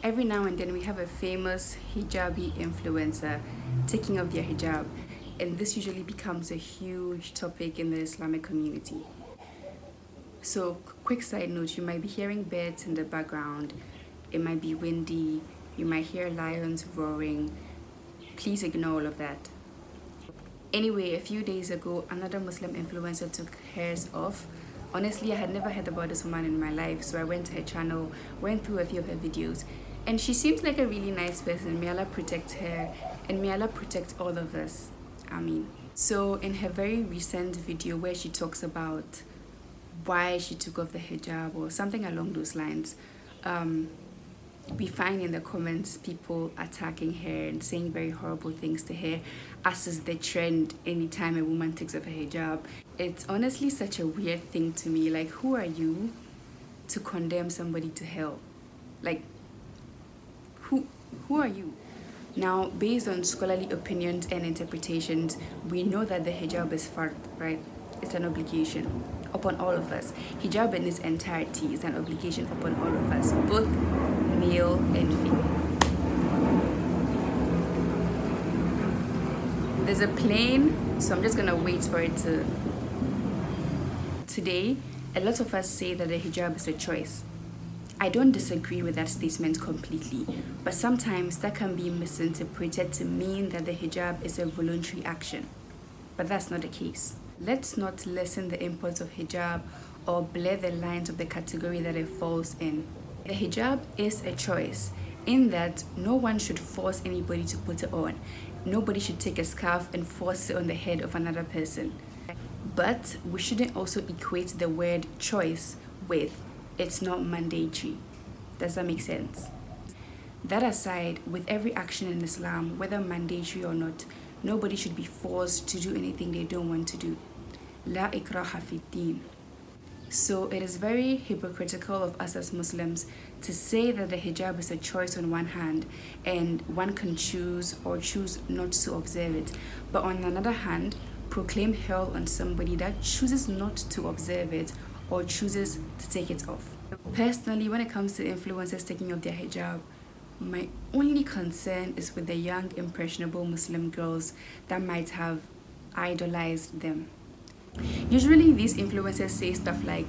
Every now and then we have a famous hijabi influencer taking off their hijab, and this usually becomes a huge topic in the Islamic community. So, quick side note you might be hearing birds in the background, it might be windy, you might hear lions roaring. Please ignore all of that. Anyway, a few days ago, another Muslim influencer took hers off. Honestly, I had never heard about this woman in my life, so I went to her channel, went through a few of her videos, and she seems like a really nice person. May Allah protect her, and may Allah protect all of us. I mean, so in her very recent video where she talks about why she took off the hijab or something along those lines, um, we find in the comments people attacking her and saying very horrible things to her, as is the trend anytime a woman takes off a hijab. It's honestly such a weird thing to me. Like, who are you to condemn somebody to hell? Like, who who are you? Now, based on scholarly opinions and interpretations, we know that the hijab is fard, right? It's an obligation upon all of us. Hijab in its entirety is an obligation upon all of us, both male and female. There's a plane, so I'm just gonna wait for it to. Today, a lot of us say that the hijab is a choice. I don't disagree with that statement completely, but sometimes that can be misinterpreted to mean that the hijab is a voluntary action. But that's not the case. Let's not lessen the importance of hijab or blur the lines of the category that it falls in. The hijab is a choice in that no one should force anybody to put it on. Nobody should take a scarf and force it on the head of another person. But we shouldn't also equate the word choice with it's not mandatory. Does that make sense? That aside, with every action in Islam, whether mandatory or not, nobody should be forced to do anything they don't want to do. La ikraha fi din. So it is very hypocritical of us as Muslims to say that the hijab is a choice on one hand and one can choose or choose not to observe it, but on another hand, proclaim hell on somebody that chooses not to observe it or chooses to take it off. Personally, when it comes to influencers taking off their hijab, my only concern is with the young, impressionable Muslim girls that might have idolized them. Usually, these influencers say stuff like,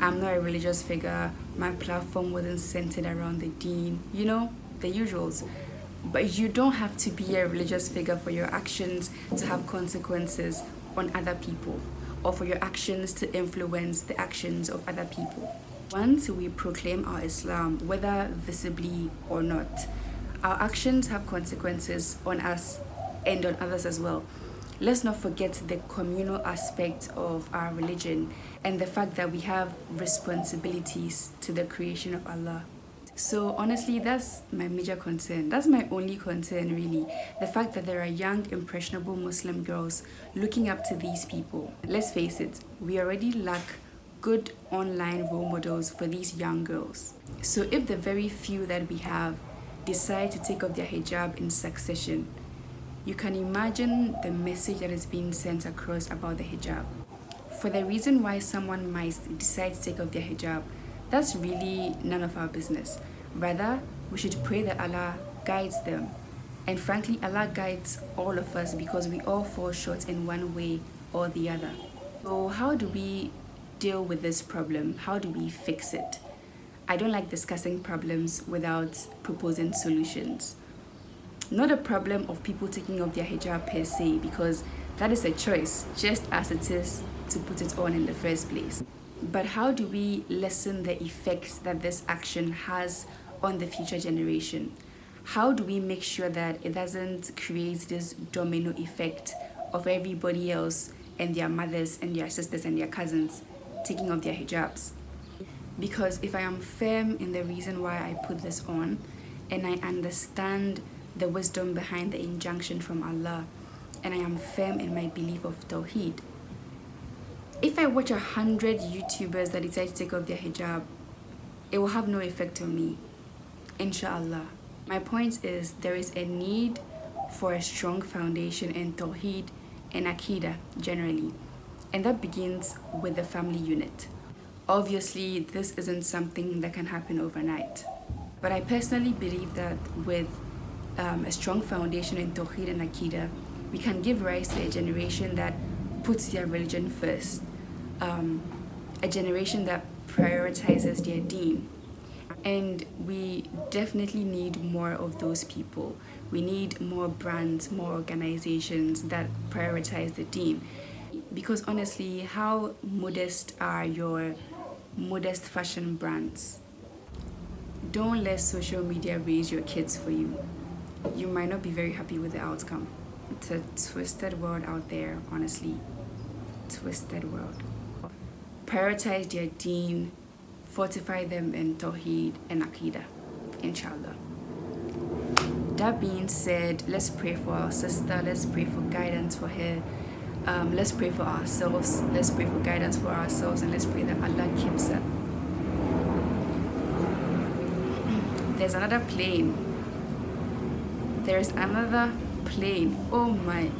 I'm not a religious figure, my platform wasn't centered around the deen, you know, the usuals. But you don't have to be a religious figure for your actions to have consequences on other people or for your actions to influence the actions of other people. Once we proclaim our Islam, whether visibly or not, our actions have consequences on us and on others as well. Let's not forget the communal aspect of our religion and the fact that we have responsibilities to the creation of Allah. So honestly, that's my major concern. That's my only concern, really. The fact that there are young, impressionable Muslim girls looking up to these people. Let's face it, we already lack good online role models for these young girls. So if the very few that we have decide to take off their hijab in succession, you can imagine the message that is being sent across about the hijab. For the reason why someone might decide to take off their hijab, that's really none of our business. Rather, we should pray that Allah guides them. And frankly, Allah guides all of us because we all fall short in one way or the other. So, how do we deal with this problem? How do we fix it? I don't like discussing problems without proposing solutions. Not a problem of people taking off their hijab per se, because that is a choice, just as it is to put it on in the first place. But how do we lessen the effects that this action has on the future generation? How do we make sure that it doesn't create this domino effect of everybody else and their mothers and their sisters and their cousins taking off their hijabs? Because if I am firm in the reason why I put this on and I understand the wisdom behind the injunction from Allah and I am firm in my belief of Tawheed, if I watch a hundred YouTubers that decide to take off their hijab, it will have no effect on me. Inshallah. My point is there is a need for a strong foundation in Tawheed and Akida generally, and that begins with the family unit. Obviously, this isn't something that can happen overnight. But I personally believe that with um, a strong foundation in Tawheed and Akida, we can give rise to a generation that puts their religion first, um, a generation that prioritizes their deen. And we definitely need more of those people. We need more brands, more organizations that prioritize the deen. Because honestly, how modest are your modest fashion brands? Don't let social media raise your kids for you. You might not be very happy with the outcome. It's a twisted world out there, honestly. Twisted world. Prioritize their deen, fortify them in Tawheed and Aqidah, inshallah. That being said, let's pray for our sister, let's pray for guidance for her. Um, let's pray for ourselves, let's pray for guidance for ourselves, and let's pray that Allah keeps us. There's another plane. There's another plane. Oh my.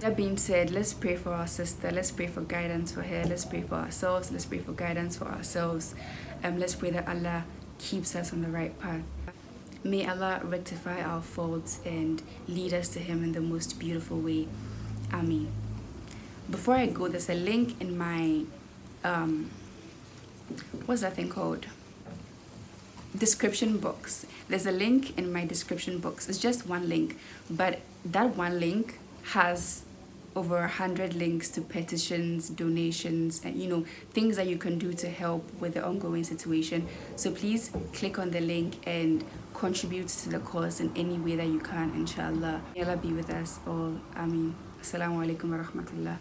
That being said, let's pray for our sister. Let's pray for guidance for her. Let's pray for ourselves. Let's pray for guidance for ourselves. Um, let's pray that Allah keeps us on the right path. May Allah rectify our faults and lead us to Him in the most beautiful way. Ameen. Before I go, there's a link in my, um, what's that thing called? Description box. There's a link in my description box. It's just one link, but that one link has over a hundred links to petitions, donations, and you know things that you can do to help with the ongoing situation. So please click on the link and contribute to the cause in any way that you can. Inshallah, Allah be with us all. Ameen. Assalamu alaikum.